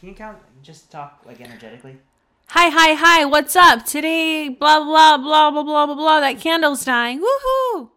Can you count? Just talk like energetically. Hi, hi, hi, what's up? Today, blah, blah, blah, blah, blah, blah, blah, that candle's dying. Woohoo!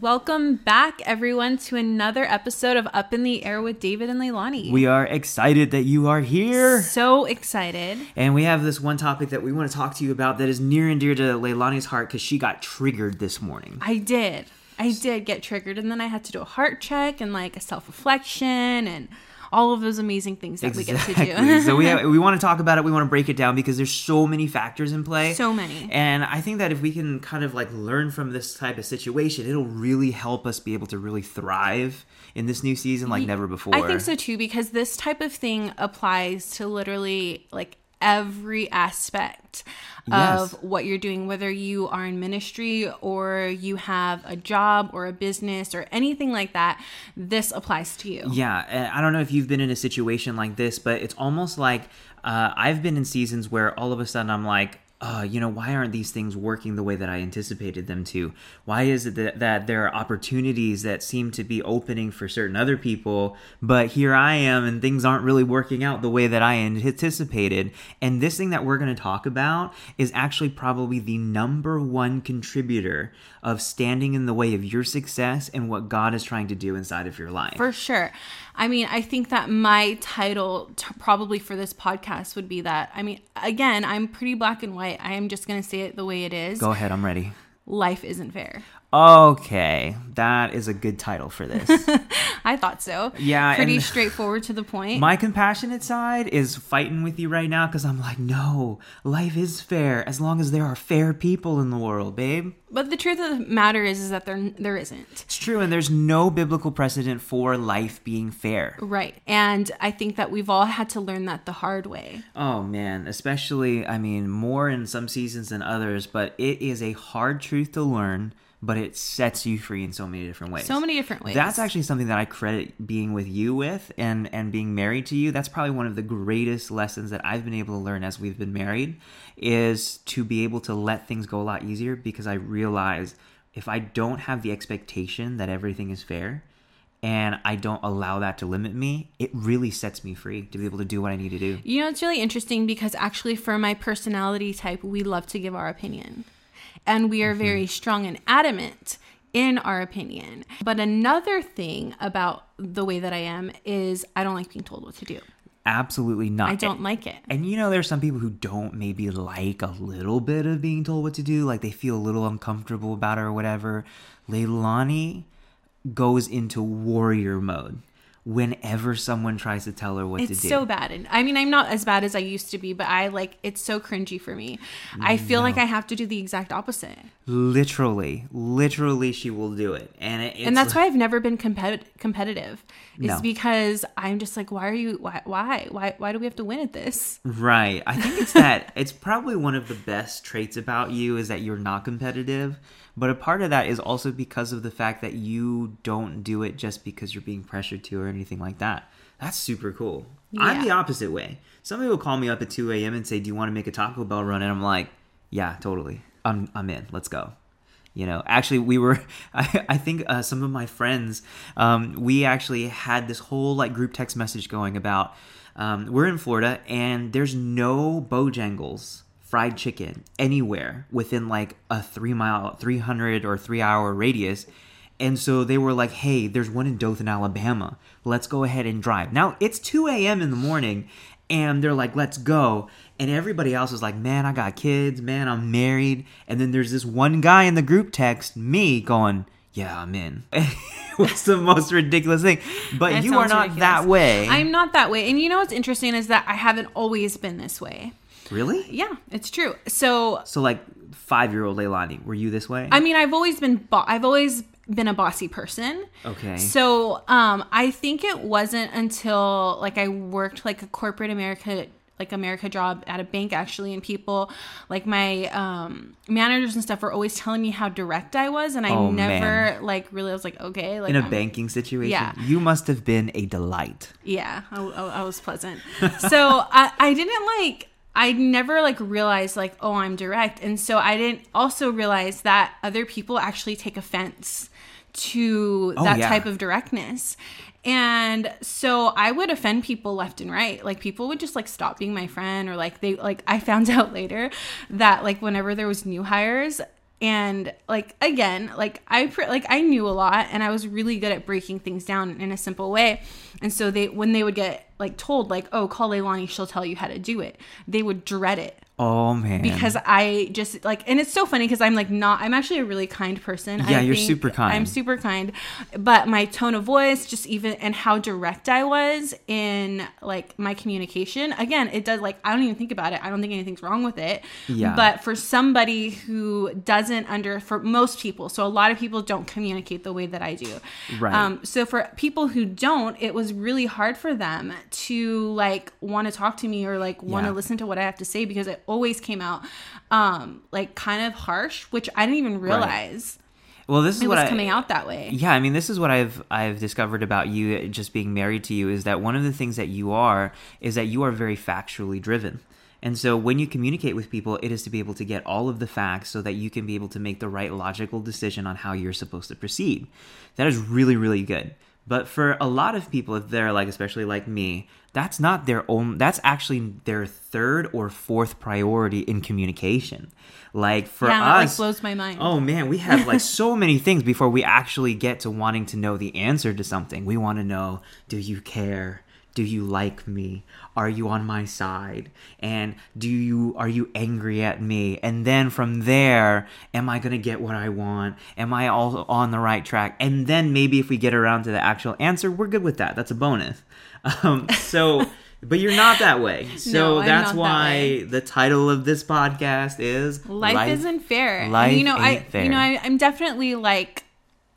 Welcome back, everyone, to another episode of Up in the Air with David and Leilani. We are excited that you are here. so excited. And we have this one topic that we want to talk to you about that is near and dear to Leilani's heart because she got triggered this morning. I did. I did get triggered, and then I had to do a heart check and like a self reflection and all of those amazing things that we get to do. so we have, we want to talk about it. We want to break it down because there's so many factors in play. So many. And I think that if we can kind of like learn from this type of situation, it'll really help us be able to really thrive in this new season like never before. I think so too because this type of thing applies to literally like every aspect Yes. of what you're doing whether you are in ministry or you have a job or a business or anything like that this applies to you Yeah, I don't know if you've been in a situation like this, but it's almost like uh, I've been in seasons where all of a sudden I'm like, uh, you know, why aren't these things working the way that I anticipated them to? Why is it that, that there are opportunities that seem to be opening for certain other people, but here I am and things aren't really working out the way that I anticipated? And this thing that we're going to talk about is actually probably the number one contributor of standing in the way of your success and what God is trying to do inside of your life. for sure i mean i think that my title t- probably for this podcast would be that i mean again i'm pretty black and white i am just going to say it the way it is Go ahead, I'm ready. life isn't fair Okay, that is a good title for this. i thought so Yeah, pretty straightforward to the point My compassionate side is fighting with you right now because I'm like, no, life is fair as long as there are fair people in the world, babe. But the truth of the matter is, is that there there isn't. It's true, and there's no biblical precedent for life being fair. Right. And I think that we've all had to learn that the hard way. Oh man, especially, I mean, more in some seasons than others, but it is a hard truth to learn, but it sets you free in so many different ways. So many different ways. That's actually something that I credit being with you with and and being married to you. That's probably one of the greatest lessons that I've been able to learn as we've been married is to be able to let things go a lot easier because I realize if I don't have the expectation that everything is fair and I don't allow that to limit me, it really sets me free to be able to do what I need to do. You know, it's really interesting because actually, for my personality type, we love to give our opinion. And we are very mm-hmm. strong and adamant in our opinion. But another thing about the way that I am is I don't like being told what to do. Absolutely not. I don't like it. And you know, there's some people who don't maybe like a little bit of being told what to do, like they feel a little uncomfortable about it or whatever. Leilani goes into warrior mode whenever someone tries to tell her what to do. It's so bad. And I mean, I'm not as bad as I used to be, but I like it's so cringy for me. I feel like I have to do the exact opposite. literally, literally, she will do it, and it, it's and that's why I've never been compet- competitive. Is No. because I'm just like, why are you? Why? Why? Why? Why do we have to win at this? Right. I think it's that it's probably one of the best traits about you is that you're not competitive, but a part of that is also because of the fact that you don't do it just because you're being pressured to or anything like that. That's super cool. I'm the opposite way. Somebody will call me up at 2 a.m. and say, "Do you want to make a Taco Bell run?" And I'm like, "Yeah, totally. I'm I'm in. Let's go." You know, actually, we were. I, I think uh, some of my friends, um, we actually had this whole like group text message going about. Um, we're in Florida, and there's no Bojangles fried chicken anywhere within like a three mile, three hundred or three hour radius. And so they were like, "Hey, there's one in Dothan, Alabama. Let's go ahead and drive." Now it's 2 a.m. in the morning, and they're like, "Let's go." And everybody else is like, "Man, I got kids. Man, I'm married." And then there's this one guy in the group text, me, going, "Yeah, I'm in." What's the most ridiculous thing? But That you are not ridiculous. that way. I'm not that way. And you know what's interesting is that I haven't always been this way. Really? Yeah, it's true. So So, like, five-year-old Leilani, were you this way? I mean, I've always been bo- I've always been a bossy person. Okay. So, um I think it wasn't until like I worked like a corporate America like America job at a bank actually and people like my um managers and stuff were always telling me how direct I was and I Oh, never man. like really I was like okay like in a I'm- banking situation, Yeah. you must have been a delight. Yeah, I, I, I was pleasant. so I, I didn't like I never like realized like oh I'm direct and so I didn't also realize that other people actually take offense to Oh, that yeah. type of directness. And so I would offend people left and right. Like people would just like stop being my friend or like they like I found out later that like whenever there was new hires and like again like i pr- like i knew a lot and i was really good at breaking things down in a simple way. And so they when they would get like told like oh call leilani she'll tell you how to do it they would dread it Oh man. because I just like, and it's so funny because I'm like not. I'm actually a really kind person. Yeah, I you're think super kind. I'm super kind, but my tone of voice, just even and how direct I was in like my communication. Again, it does like I don't even think about it. I don't think anything's wrong with it. Yeah. But for somebody who doesn't under, for most people, so a lot of people don't communicate the way that I do. Right. Um, so for people who don't, it was really hard for them to like want to talk to me or like want to Yeah. listen to what I have to say because it always came out um like kind of harsh, which I didn't even realize well, this is it what was I coming out that way. Yeah, I mean, this is what I've I've discovered about you just being married to you is that one of the things that you are is that you are very factually driven. And so when you communicate with people, it is to be able to get all of the facts so that you can be able to make the right logical decision on how you're supposed to proceed. That is really really good. But for a lot of people if they're like especially like me, that's not their own that's actually their third or fourth priority in communication. Like for yeah, that, like us blows my mind. Oh man, we have like so many things before we actually get to wanting to know the answer to something. We want to know, do you care? Do you like me? Are you on my side? And do you are you angry at me? And then from there, am I going to get what I want? Am I all on the right track? And then maybe if we get around to the actual answer, we're good with that. That's a bonus. Um, so but you're not that way. So No, that's that why way. the title of this podcast is life, isn't fair. Life you know, I fair. you know I, I'm definitely like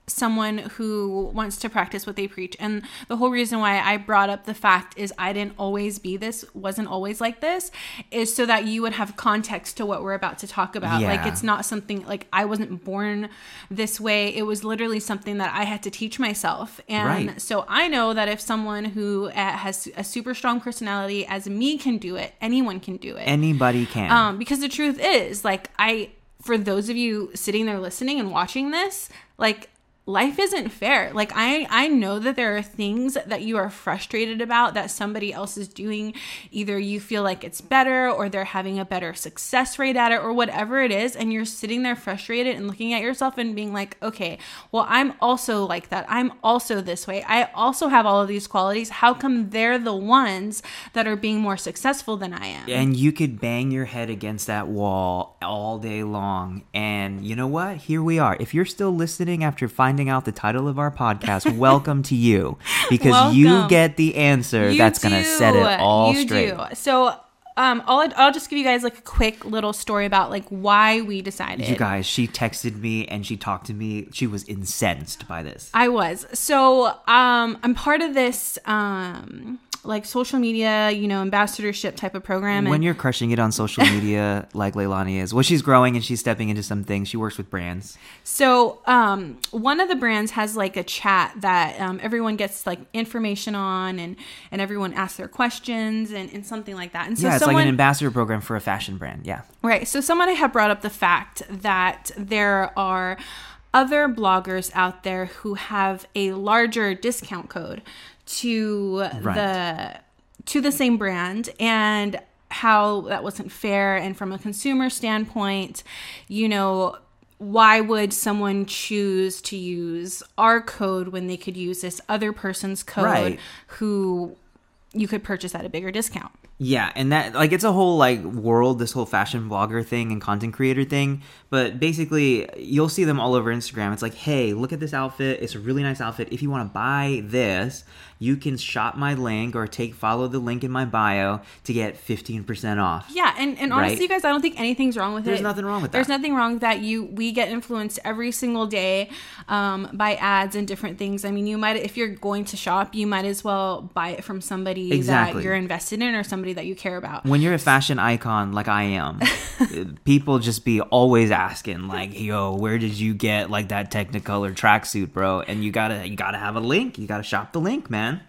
someone who wants to practice what they preach. And the whole reason why i brought up the fact is i didn't always be this wasn't always like this is so that you would have context to what we're about to talk about. Like it's not something like i wasn't born this way. It was literally something that i had to teach myself. And Right. so i know that if someone who uh, has a super strong personality as me can do it anyone can do it. Anybody can. um, because the truth is, like, I, for those of you sitting there listening and watching this, like, life isn't fair. Like, I, I know that there are things that you are frustrated about that somebody else is doing. Either you feel like it's better or they're having a better success rate at it or whatever it is. And you're sitting there frustrated and looking at yourself and being like, okay, well, I'm also like that. I'm also this way. I also have all of these qualities. How come they're the ones that are being more successful than I am? and you could bang your head against that wall all day long. And you know what? Here we are. If you're still listening after finding out the title of our podcast, welcome to you because you get the answer You that's going to set it all you straight. Do. So, um, I'll I'll just give you guys like a quick little story about like why we decided. You guys, she texted me and she talked to me. She was incensed by this. I was. So, um, I'm part of this um like social media, you know, ambassadorship type of program. when and you're crushing it on social media like Leilani is, well, she's growing and she's stepping into some things. She works with brands. So, um, one of the brands has like a chat that um, everyone gets like information on, and and everyone asks their questions and, and something like that. And so, yeah, it's someone, like an ambassador program for a fashion brand. Yeah. Right. So somebody had brought up the fact that there are other bloggers out there who have a larger discount code to Right. the to the same brand and how that wasn't fair and from a consumer standpoint, you know, why would someone choose to use our code when they could use this other person's code Right. who you could purchase at a bigger discount? Yeah, and that like it's a whole like world, this whole fashion blogger thing and content creator thing. But basically, you'll see them all over Instagram. It's like, hey, look at this outfit. It's a really nice outfit. If you want to buy this, you can shop my link or take follow the link in my bio to get fifteen percent off. Yeah, and, and honestly, Right? you guys, I don't think anything's wrong with There's it. There's nothing wrong with that. There's nothing wrong with that. You we get influenced every single day um, by ads and different things. I mean, you might if you're going to shop, you might as well buy it from somebody Exactly. that you're invested in or somebody that you care about. When you're a fashion icon like I am, people just be always asking like, "Yo, where did you get like that Technicolor tracksuit, bro?" And you gotta you gotta have a link. You gotta shop the link, man.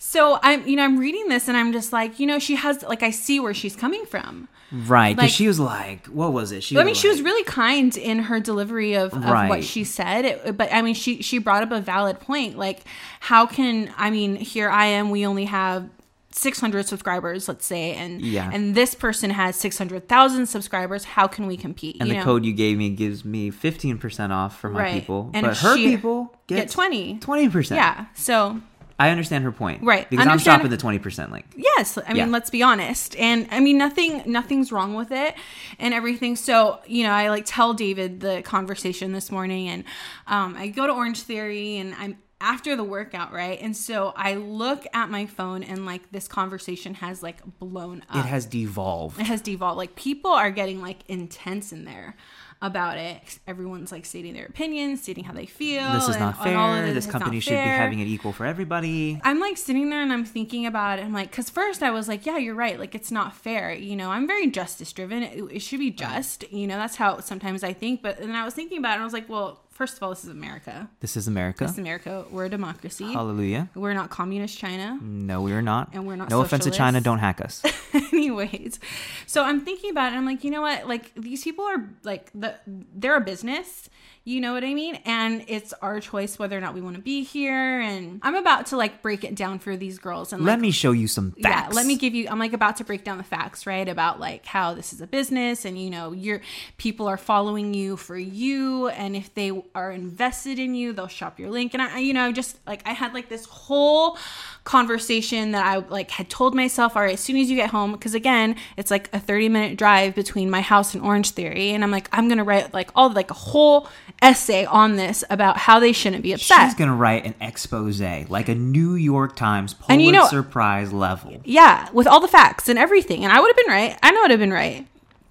So I'm, you know, I'm reading this and I'm just like, you know, she has like I see where she's coming from. Right, because Like- she was like, what was it? She I mean, she was really kind in her delivery of, of Right. what she said, It- but I mean, she she brought up a valid point. Like, how can I mean, here I am, we only have 600 subscribers, let's say, and Yeah. and this person has 600,000 subscribers. How can we compete? And you the know? code you gave me gives me 15% off for my Right. people. And but her people get get 20. 20%. Yeah. So I understand her point. Right. Because Understand- I'm shopping the 20% link. Yes, I mean, Yeah. let's be honest. And I mean, nothing, nothing's wrong with it, and everything. So you know, I like tell David the conversation this morning, and um, I go to Orange Theory, and I'm after the workout, right? And so I look at my phone, and like this conversation has like blown up. It has devolved. It has devolved. Like people are getting like intense in there about it. Everyone's like stating their opinions, stating how they feel. This is and- not fair. This is company should be having it equal for everybody. I'm like sitting there and I'm thinking about it. I'm like, because first I was like, yeah, you're right. Like, it's not fair. You know, I'm very justice driven. It, it should be just. You know, that's how sometimes I think. But then I was thinking about it and I was like, well, first of all, this is America. This is America. This is America. We're a democracy. Hallelujah. We're not communist China. No, we are not. And we're not No offense to China. Don't hack us. Anyways, so I'm thinking about it. I'm like, you know what? Like these people are like the they're a business. You know what I mean? And it's our choice whether or not we want to be here. And I'm about to like break it down for these girls and like Let me show you some facts. yeah let me give you i'm like about to break down the facts right about like how this is a business and you know your people are following you for you and if they are invested in you they'll shop your link and i you know just like i had like this whole conversation that i like had told myself all right as soon as you get home because again it's like a 30 minute drive between my house and orange theory and i'm like i'm gonna write like all like a whole essay on this about how they shouldn't be upset She's gonna write an expose, like a New York Times Pulitzer And you know- Prize level. yeah with all the facts and everything and i would have been right i know i'd have been right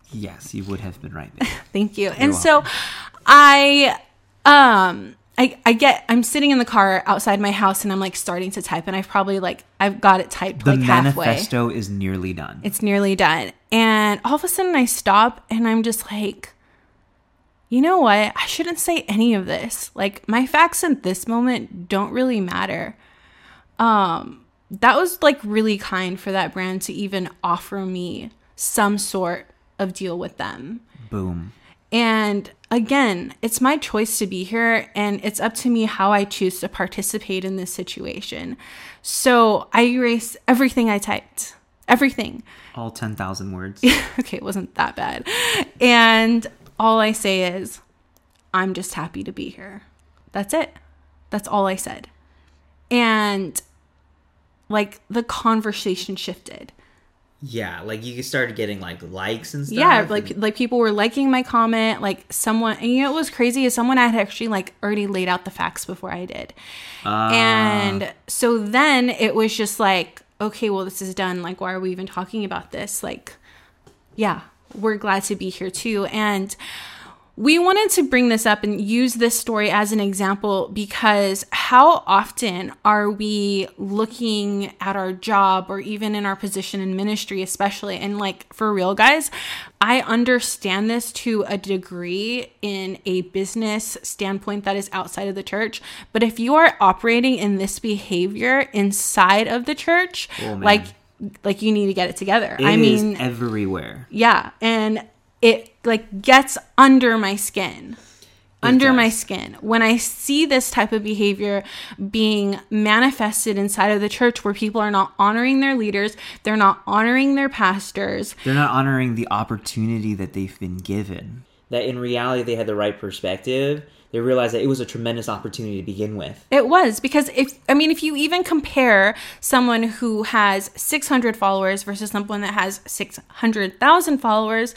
Yes, you would have been right. Thank you. and so I um I, I get I'm sitting in the car outside my house and I'm like starting to type and I've probably like I've got it typed The like halfway. manifesto is nearly done. It's nearly done. And all of a sudden I stop and I'm just like you know what? I shouldn't say any of this. Like my facts in this moment don't really matter. Um that was like really kind for that brand to even offer me some sort of deal with them. Boom. And again, it's my choice to be here, and it's up to me how I choose to participate in this situation. So I erase everything I typed, everything. All 10,000 words. okay, it wasn't that bad. And all I say is, I'm just happy to be here. That's it. That's all I said. And like the conversation shifted. yeah, like you started getting like likes and stuff. yeah like like people were liking my comment like someone and you know what was crazy is someone had actually like already laid out the facts before i did Ah. and so then it was just like okay well this is done like why are we even talking about this like yeah we're glad to be here too and we wanted to bring this up and use this story as an example because how often are we looking at our job or even in our position in ministry, especially? And like for real, guys, I understand this to a degree in a business standpoint that is outside of the church. But if you are operating in this behavior inside of the church, Oh, like, like you need to get it together. It I is mean, everywhere. yeah, and it like gets under my skin. under my skin. When I see this type of behavior being manifested inside of the church where people are not honoring their leaders, they're not honoring their pastors. They're not honoring the opportunity that they've been given. That in reality they had the right perspective. They realized that it was a tremendous opportunity to begin with. It was because if I mean if you even compare someone who has 600 followers versus someone that has 600,000 followers,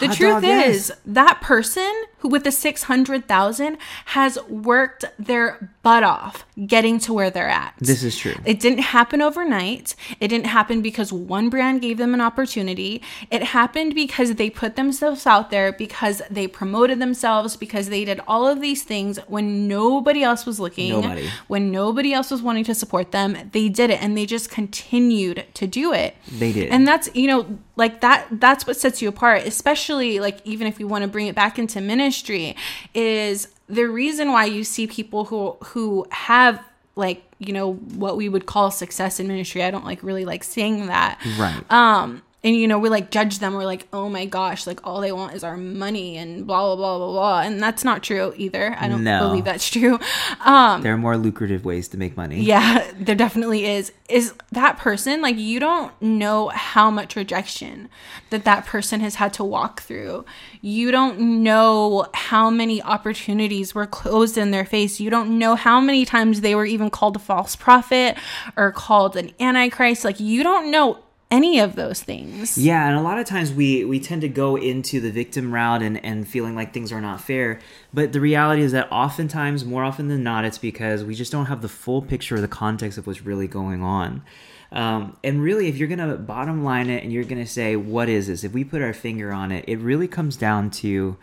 the Hot truth dog, yes. is that person who with the 600,000 has worked their butt off getting to where they're at. This is true. It didn't happen overnight. It didn't happen because one brand gave them an opportunity. It happened because they put themselves out there, because they promoted themselves, because they did all of these things when nobody else was looking, Nobody. when nobody else was wanting to support them. They did it and they just continued to do it. They did. And that's, you know, like that that's what sets you apart, especially like even if we want to bring it back into ministry is the reason why you see people who who have like you know what we would call success in ministry i don't like really like saying that Right. um and you know we like judge them. We're like oh my gosh like all they want is our money and blah blah blah blah blah. And that's not true either. I don't No. believe that's true. Um there are more lucrative ways to make money. yeah there definitely is. Is that person like you don't know how much rejection that that person has had to walk through. You don't know how many opportunities were closed in their face. You don't know how many times they were even called a false prophet or called an antichrist. Like you don't know any of those things Yeah, and a lot of times we we tend to go into the victim route and and feeling like things are not fair. But the reality is that oftentimes, more often than not, it's because we just don't have the full picture or the context of what's really going on. Um, and really, if you're gonna bottom line it and you're gonna say what is this, if we put our finger on it, it really comes down to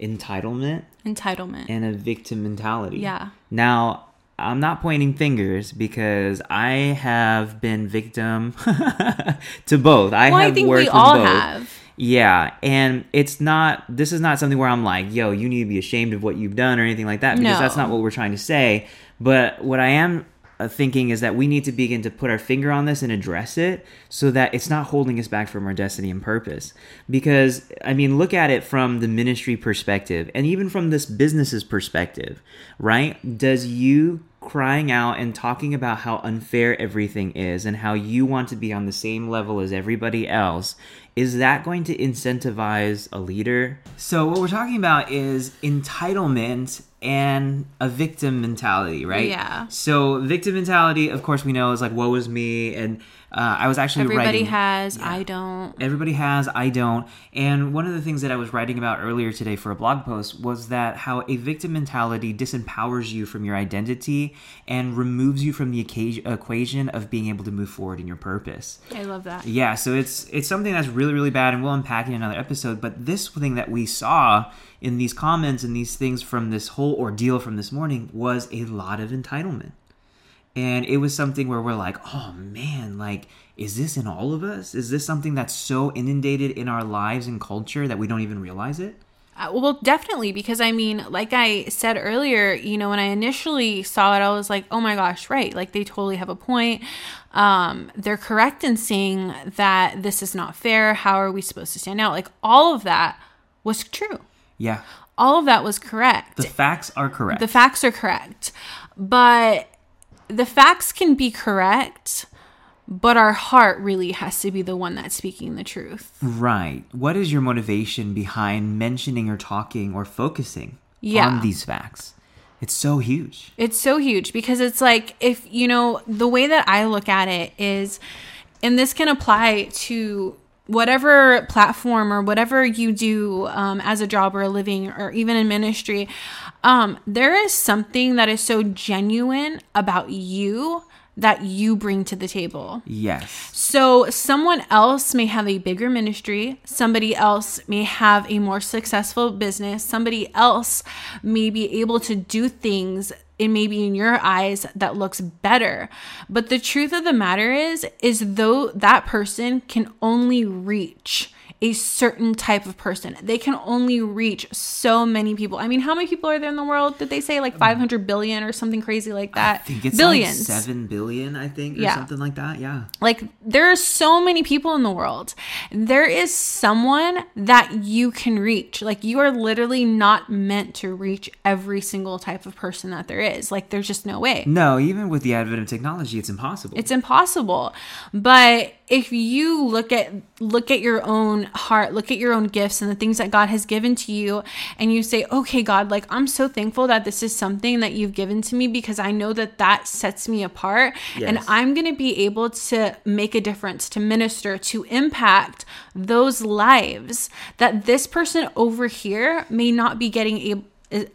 entitlement entitlement and a victim mentality. Yeah. Now, I'm not pointing fingers because I have been victim to both. I well have i think worked we with all both. have Yeah, and it's not. This is not something where I'm like, "Yo, you need to be ashamed of what you've done" or anything like that, because No. that's not what we're trying to say. But what I am uh, thinking is that we need to begin to put our finger on this and address it, so that it's not holding us back from our destiny and purpose. Because I mean, look at it from the ministry perspective, and even from this business's perspective, right? Does you crying out and talking about how unfair everything is and how you want to be on the same level as everybody else is that going to incentivize a leader? So, what we're talking about is entitlement and a victim mentality, right? Yeah. So, victim mentality, of course, we know is like, woe is me. And uh, I was actually everybody writing. has i don't Everybody has, I don't. And one of the things that I was writing about earlier today for a blog post was that how a victim mentality disempowers you from your identity and removes you from the occasion, equation of being able to move forward in your purpose. i love that Yeah, so it's it's something that's really really bad, and we'll unpack it in another episode. But this thing that we saw in these comments and these things from this whole ordeal from this morning was a lot of entitlement, and it was something where we're like, oh man, like is this in all of us? Is this something that's so inundated in our lives and culture that we don't even realize it? Uh, well, definitely, because I mean, like I said earlier, you know, when I initially saw it, I was like, oh my gosh, right. Like, they totally have a point. Um, they're correct in saying that this is not fair. How are we supposed to stand out? Like, all of that was true. Yeah, All of that was correct. the facts are correct. The facts are correct. But the facts can be correct, but our heart really has to be the one that's speaking the truth. right. What is your motivation behind mentioning or talking or focusing Yeah. on these facts? It's so huge. It's so huge because it's like if you know the way that I look at it is and this can apply to whatever platform or whatever you do um, as a job or a living or even in ministry um, there is something that is so genuine about you that you bring to the table. Yes. so, someone else may have a bigger ministry, somebody else may have a more successful business, somebody else may be able to do things it may be in your eyes that looks better. But the truth of the matter is is though that person can only reach a certain type of person. They can only reach so many people. I mean, how many people are there in the world? Did they say like um, 500 billion or something crazy like that? I think it's Billions like seven billion, I think, or Yeah. something like that. Yeah. like there are so many people in the world there is someone that you can reach like you are literally not meant to reach every single type of person that there is like there's just no way No, even with the advent of technology, it's impossible. it's impossible but if you look at look at your own heart look at your own gifts and the things that god has given to you and you say okay god like i'm so thankful that this is something that you've given to me because i know that that sets me apart and i'm going to be able to make a difference to minister to impact those lives that this person over here may not be getting able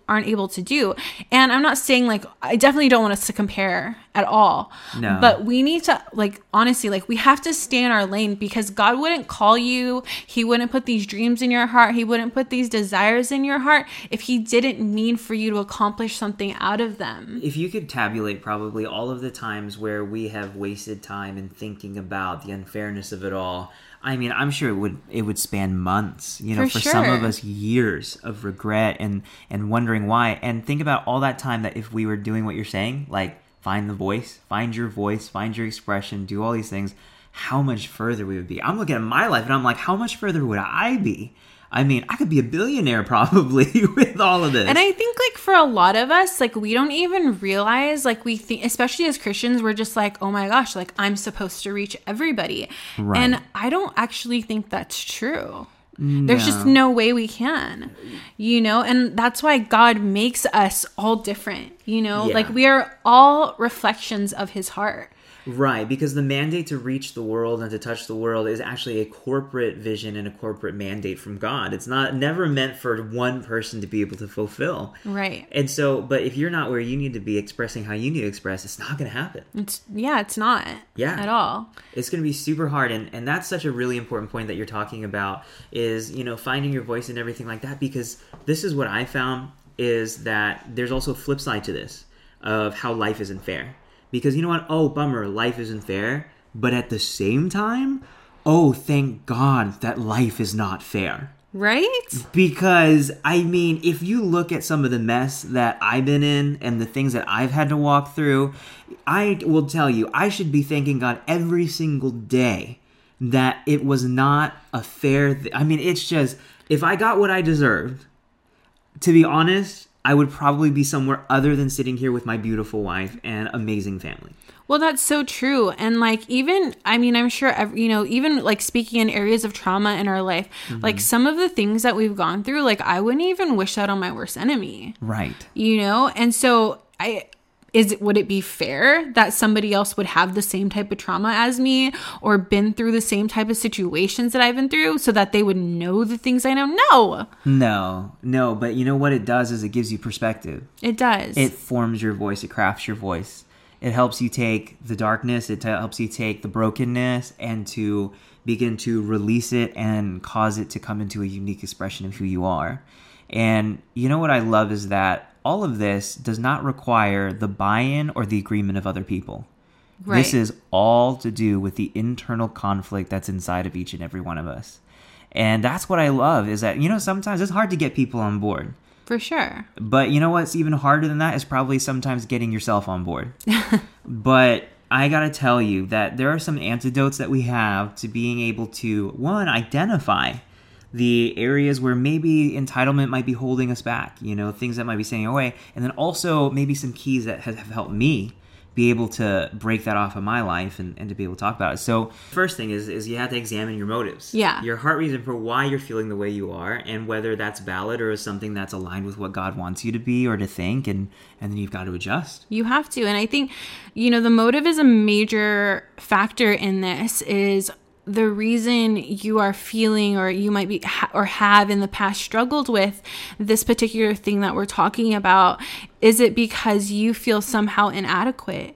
aren't able to do. And i'm not saying like i definitely don't want us to compare at all. No. but we need to like honestly like we have to stay in our lane because god wouldn't call you. He wouldn't put these dreams in your heart. He wouldn't put these desires in your heart if he didn't mean for you to accomplish something out of them. If you could tabulate probably all of the times where we have wasted time in thinking about the unfairness of it all, I mean, I'm sure it would it would span months. You know, For for, some of us, years of regret and and wondering why. And think about all that time that if we were doing what you're saying, like find the voice, find your voice, find your expression, do all these things, how much further we would be. I'm looking at my life and I'm like, how much further would I be? I mean, I could be a billionaire probably with all of this. And I think like for a lot of us, like we don't even realize, like we think, especially as Christians, we're just like, oh my gosh, like I'm supposed to reach everybody. Right. And I don't actually think that's true. There's just no way we can, you know? And that's why God makes us all different, you know? Yeah. Like we are all reflections of his heart. Right, because the mandate to reach the world and to touch the world is actually a corporate vision and a corporate mandate from God. It's not never meant for one person to be able to fulfill. Right. And so, but if you're not where you need to be expressing how you need to express, it's not going to happen. It's, yeah, it's not. Yeah. At all. It's going to be super hard and and that's such a really important point that you're talking about is, you know, finding your voice and everything like that because this is what I found is that there's also a flip side to this of how life isn't fair. Because you know what? Oh, bummer, life isn't fair. But at the same time, oh, thank God that life is not fair. Right? Because, I mean, if you look at some of the mess that I've been in and the things that I've had to walk through, I will tell you, I should be thanking God every single day that it was not a fair. Th- I mean, it's just, if I got what I deserved, to be honest, I would probably be somewhere other than sitting here with my beautiful wife and amazing family. Well, that's so true. And like, even, I mean, I'm sure, you know, even like speaking in areas of trauma in our life, mm-hmm. like some of the things that we've gone through, like, I wouldn't even wish that on my worst enemy, Right. you know? And so, I, is it, would it be fair that somebody else would have the same type of trauma as me or been through the same type of situations that I've been through so that they would know the things I know? No, No, no, but you know what it does is it gives you perspective. it does. it forms your voice it crafts your voice it helps you take the darkness it t- helps you take the brokenness and to begin to release it and cause it to come into a unique expression of who you are and you know what i love is that all of this does not require the buy-in or the agreement of other people Right. this is all to do with the internal conflict that's inside of each and every one of us and that's what i love is that you know sometimes it's hard to get people on board for sure. but you know what's even harder than that is probably sometimes getting yourself on board. but I gotta tell you that there are some antidotes that we have to being able to, one, identify the areas where maybe entitlement might be holding us back, you know, things that might be staying away, and then also maybe some keys that have, helped me be able to break that off of my life and, and to be able to talk about it. So first thing is is you have to examine your motives. Yeah. Your heart reason for why you're feeling the way you are and whether that's valid or is something that's aligned with what God wants you to be or to think and and then you've got to adjust. You have to. And I think, you know, the motive is a major factor in this is the reason you are feeling or you might be ha- or have in the past struggled with this particular thing that we're talking about is it because you feel somehow inadequate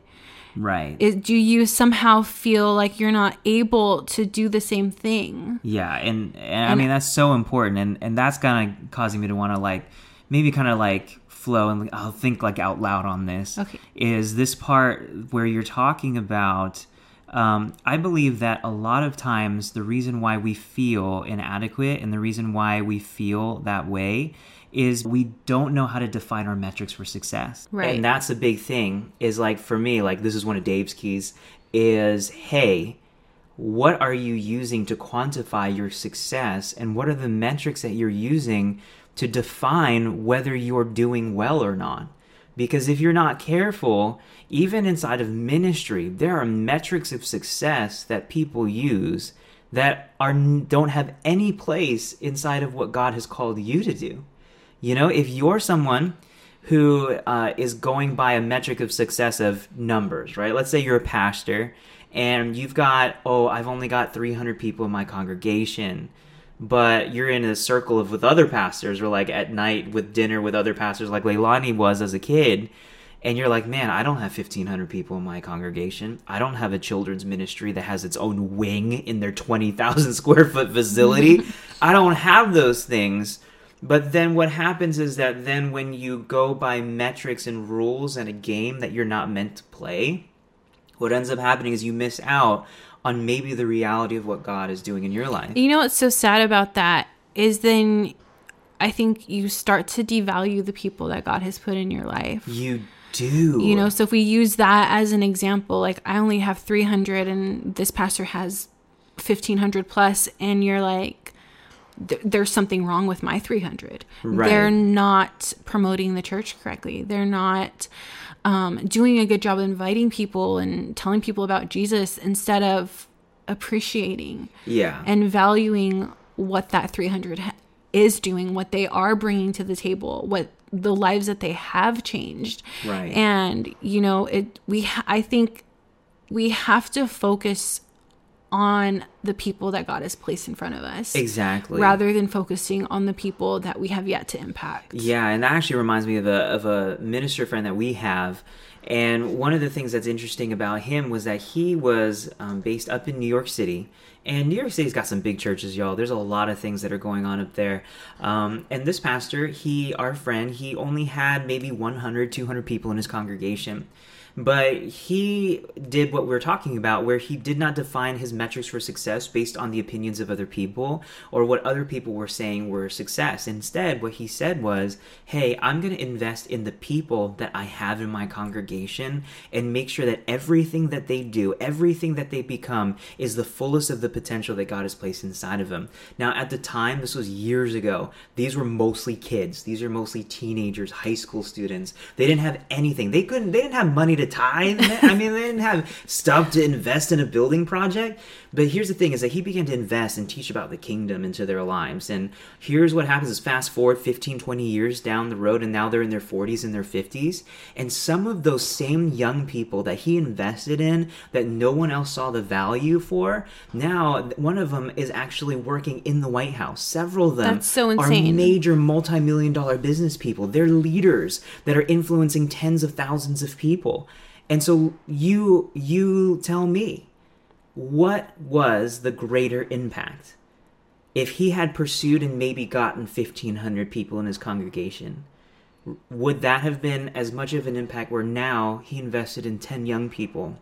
Right. is, do you somehow feel like you're not able to do the same thing Yeah, and, and I mean that's so important, and and that's kind of causing me to want to like maybe kind of like flow and I'll think like out loud on this. Okay. Is this part where you're talking about? Um, I believe that a lot of times the reason why we feel inadequate and the reason why we feel that way is we don't know how to define our metrics for success. Right. And that's a big thing. Is like for me, like this is one of Dave's keys. Is hey, what are you using to quantify your success and what are the metrics that you're using to define whether you're doing well or not because if you're not careful even inside of ministry there are metrics of success that people use that are don't have any place inside of what God has called you to do you know if you're someone who uh, is going by a metric of success of numbers, right? Let's say you're a pastor and you've got, oh, I've only got 300 people in my congregation, but you're in a circle of with other pastors or like at night with dinner with other pastors like Leilani was as a kid. And you're like, man, I don't have 1,500 people in my congregation. I don't have a children's ministry that has its own wing in their 20,000 square foot facility. I don't have those things. But then what happens is that then when you go by metrics and rules and a game that you're not meant to play, what ends up happening is you miss out on maybe the reality of what God is doing in your life. You know what's so sad about that is then I think you start to devalue the people that God has put in your life. You do. You know, so if we use that as an example, like I only have 300 and this pastor has 1500 plus, and you're like, th- there's something wrong with my 300. Right. They're not promoting the church correctly. They're not um, doing a good job inviting people and telling people about Jesus instead of appreciating yeah. and valuing what that 300 ha- is doing, what they are bringing to the table, what the lives that they have changed. Right. And you know, it we I think we have to focus on the people that God has placed in front of us. exactly. Rather than focusing on the people that we have yet to impact. Yeah, and that actually reminds me of a of a minister friend that we have. And one of the things that's interesting about him was that he was um, based up in New York City. And New York City's got some big churches, y'all. There's a lot of things that are going on up there. Um, and this pastor, he, our friend, he only had maybe 100, 200 people in his congregation. But he did what we are talking about, where he did not define his metrics for success based on the opinions of other people or what other people were saying were success. Instead, what he said was, Hey, I'm going to invest in the people that I have in my congregation and make sure that everything that they do, everything that they become, is the fullest of the potential that God has placed inside of them. Now, at the time, this was years ago, these were mostly kids. These are mostly teenagers, high school students. They didn't have anything. They couldn't, they didn't have money to tithe. I mean, they didn't have stuff to invest in a building project. But here's the thing is that he began to invest and teach about the kingdom into their lives. And here's what happens is fast forward 15, 20 years down the road, and now they're in their 40s and their 50s. And some of those same young people that he invested in that no one else saw the value for, now one of them is actually working in the White House. Several of them That's so are major multi-million dollar business people. They're leaders that are influencing tens of thousands of people. And so you you tell me what was the greater impact? If he had pursued and maybe gotten 1500 people in his congregation, would that have been as much of an impact where now he invested in 10 young people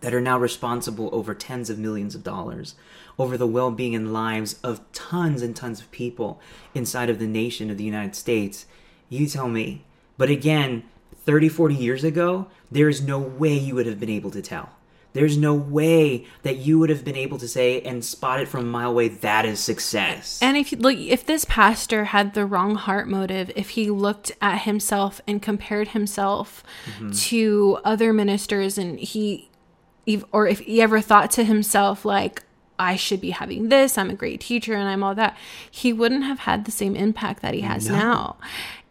that are now responsible over tens of millions of dollars over the well-being and lives of tons and tons of people inside of the nation of the United States? You tell me. But again 30 40 years ago there is no way you would have been able to tell there's no way that you would have been able to say and spot it from a mile away that is success. And if like if this pastor had the wrong heart motive, if he looked at himself and compared himself mm-hmm. to other ministers and he or if he ever thought to himself like I should be having this, I'm a great teacher and I'm all that, he wouldn't have had the same impact that he has now.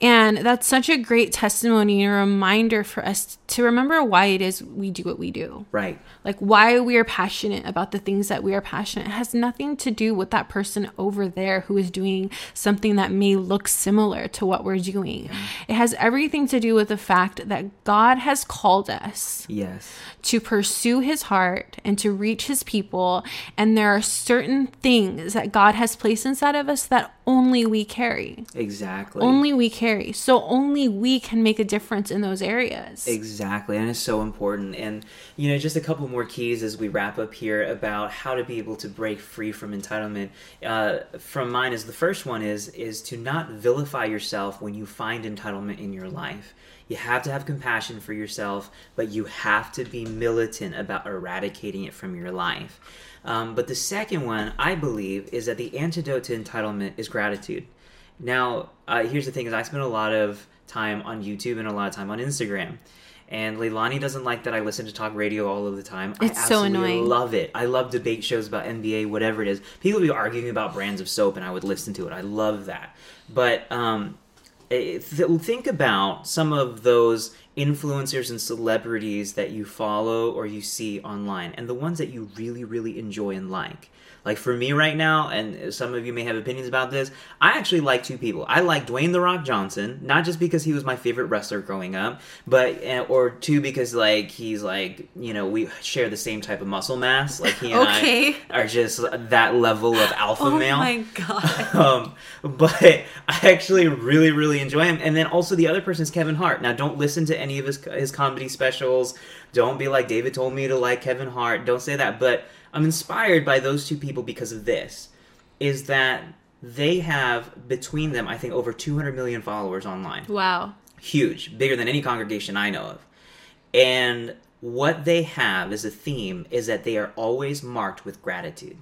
And that's such a great testimony and a reminder for us to remember why it is we do what we do. Right. Like why we are passionate about the things that we are passionate. It has nothing to do with that person over there who is doing something that may look similar to what we're doing. It has everything to do with the fact that god has called us yes. to pursue his heart and to reach his people. And there are certain things that god has placed inside of us that only we carry exactly only we carry so only we can make a difference in those areas Exactly, and it's so important. And you know, just a couple more keys as we wrap up here about how to be able to break free from entitlement. Uh, from mine is the first one is is to not vilify yourself when you find entitlement in your life. You have to have compassion for yourself, but you have to be militant about eradicating it from your life. Um, but the second one, I believe, is that the antidote to entitlement is gratitude. Now, uh, here's the thing: is I spend a lot of time on YouTube and a lot of time on Instagram. And Leilani doesn't like that I listen to talk radio all of the time. I It's so absolutely annoying. love it. I love debate shows about NBA, whatever it is. People be arguing about brands of soap, and I would listen to it. I love that. But um, eh, th- think about some of those influencers and celebrities that you follow or you see online, and the ones that you really, really enjoy and like. Like for me right now, and some of you may have opinions about this, I actually like two people. I like Dwayne the Rock Johnson, not just because he was my favorite wrestler growing up, but or two because like he's like you know we share the same type of muscle mass. Like he and Okay. I are just that level of alpha male. oh male my god um, but I actually really, really enjoy him. And then also the other person is Kevin Hart. Now, don't listen to any of his his comedy specials. Don't be like David told me to like Kevin Hart. Don't say that. But I'm inspired by those two people because of this. Is that they have between them, I think, over 200 million followers online. Wow. Huge, bigger than any congregation I know of. And what they have as a theme is that they are always marked with gratitude.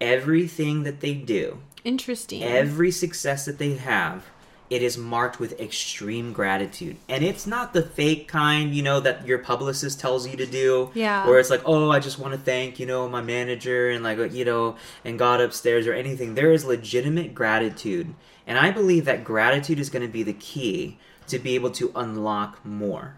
Everything that they do, Interesting. every success that they have, it is marked with extreme gratitude. And it's not the fake kind, you know, that your publicist tells you to do. Yeah. Where it's like, oh, I just want to thank, you know, my manager and like, you know, and God upstairs or anything. There is legitimate gratitude. And I believe that gratitude is going to be the key to be able to unlock more.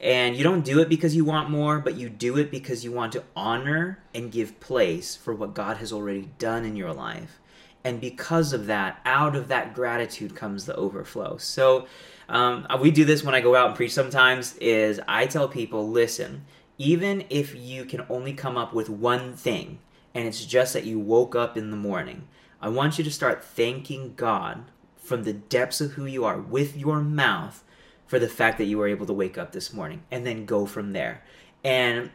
And you don't do it because you want more, but you do it because you want to honor and give place for what God has already done in your life. And because of that, out of that gratitude comes the overflow. So um, we do this when I go out and preach sometimes is I tell people, listen, even if you can only come up with one thing, and it's just that you woke up in the morning, I want you to start thanking God from the depths of who you are with your mouth for the fact that you were able to wake up this morning and then go from there and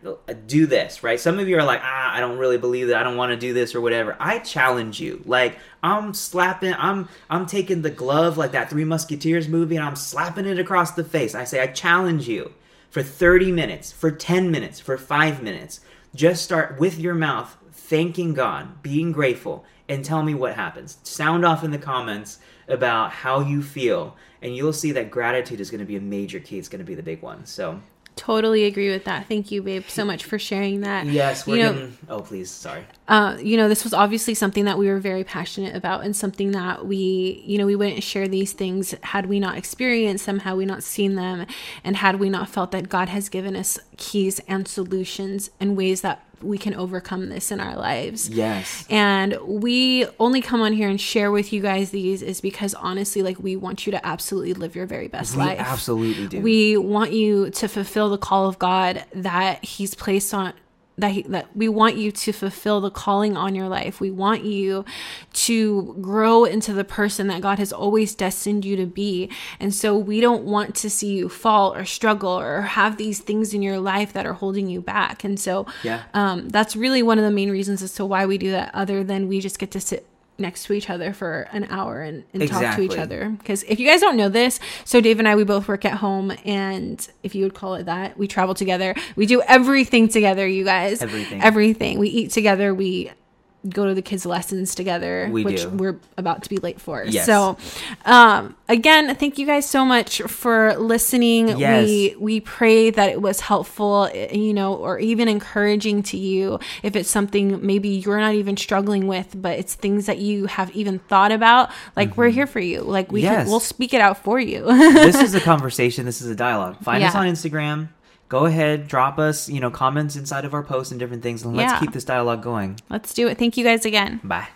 do this right? Some of you are like ah i don't really believe that. I don't want to do this or whatever. I challenge you. Like i'm slapping i'm i'm taking the glove like that three musketeers movie and i'm slapping it across the face. I say i challenge you for 30 minutes for 10 minutes for 5 minutes. Just start with your mouth thanking god being grateful and tell me what happens. Sound off in the comments about how you feel and you'll see that gratitude is going to be a major key. It's going to be the big one. So Totally agree with that. Thank you, babe, so much for sharing that. yes we're you know, getting oh please sorry uh, you know, this was obviously something that we were very passionate about and something that we, you know, we wouldn't share these things had we not experienced them, had we not seen them, and had we not felt that God has given us keys and solutions and ways that we can overcome this in our lives. yes And we only come on here and share with you guys these is because honestly, like we want you to absolutely live your very best we life. absolutely do We want you to fulfill the call of God that He's placed on that he, that we want you to fulfill the calling on your life. We want you to grow into the person that God has always destined you to be. And so we don't want to see you fall or struggle or have these things in your life that are holding you back. And so Yeah. um, that's really one of the main reasons as to why we do that other than we just get to sit next to each other for an hour and, and talk to each other. Because if you guys don't know this so dave and i we both work at home and if you would call it that we travel together. We do everything together you guys. Everything. everything. We eat together. We go to the kids lessons together We which do. we're about to be late for Yes. so um again thank you guys so much for listening Yes. we we pray that it was helpful you know or even encouraging to you if it's something maybe you're not even struggling with but it's things that you have even thought about like we're here for you like we Mm-hmm. Yes. can we'll speak it out for you this is a conversation. This is a dialogue. Find us on Instagram. Go ahead, drop us, you know, comments inside of our posts and different things, and let's Yeah. keep this dialogue going. let's do it thank you guys again Bye.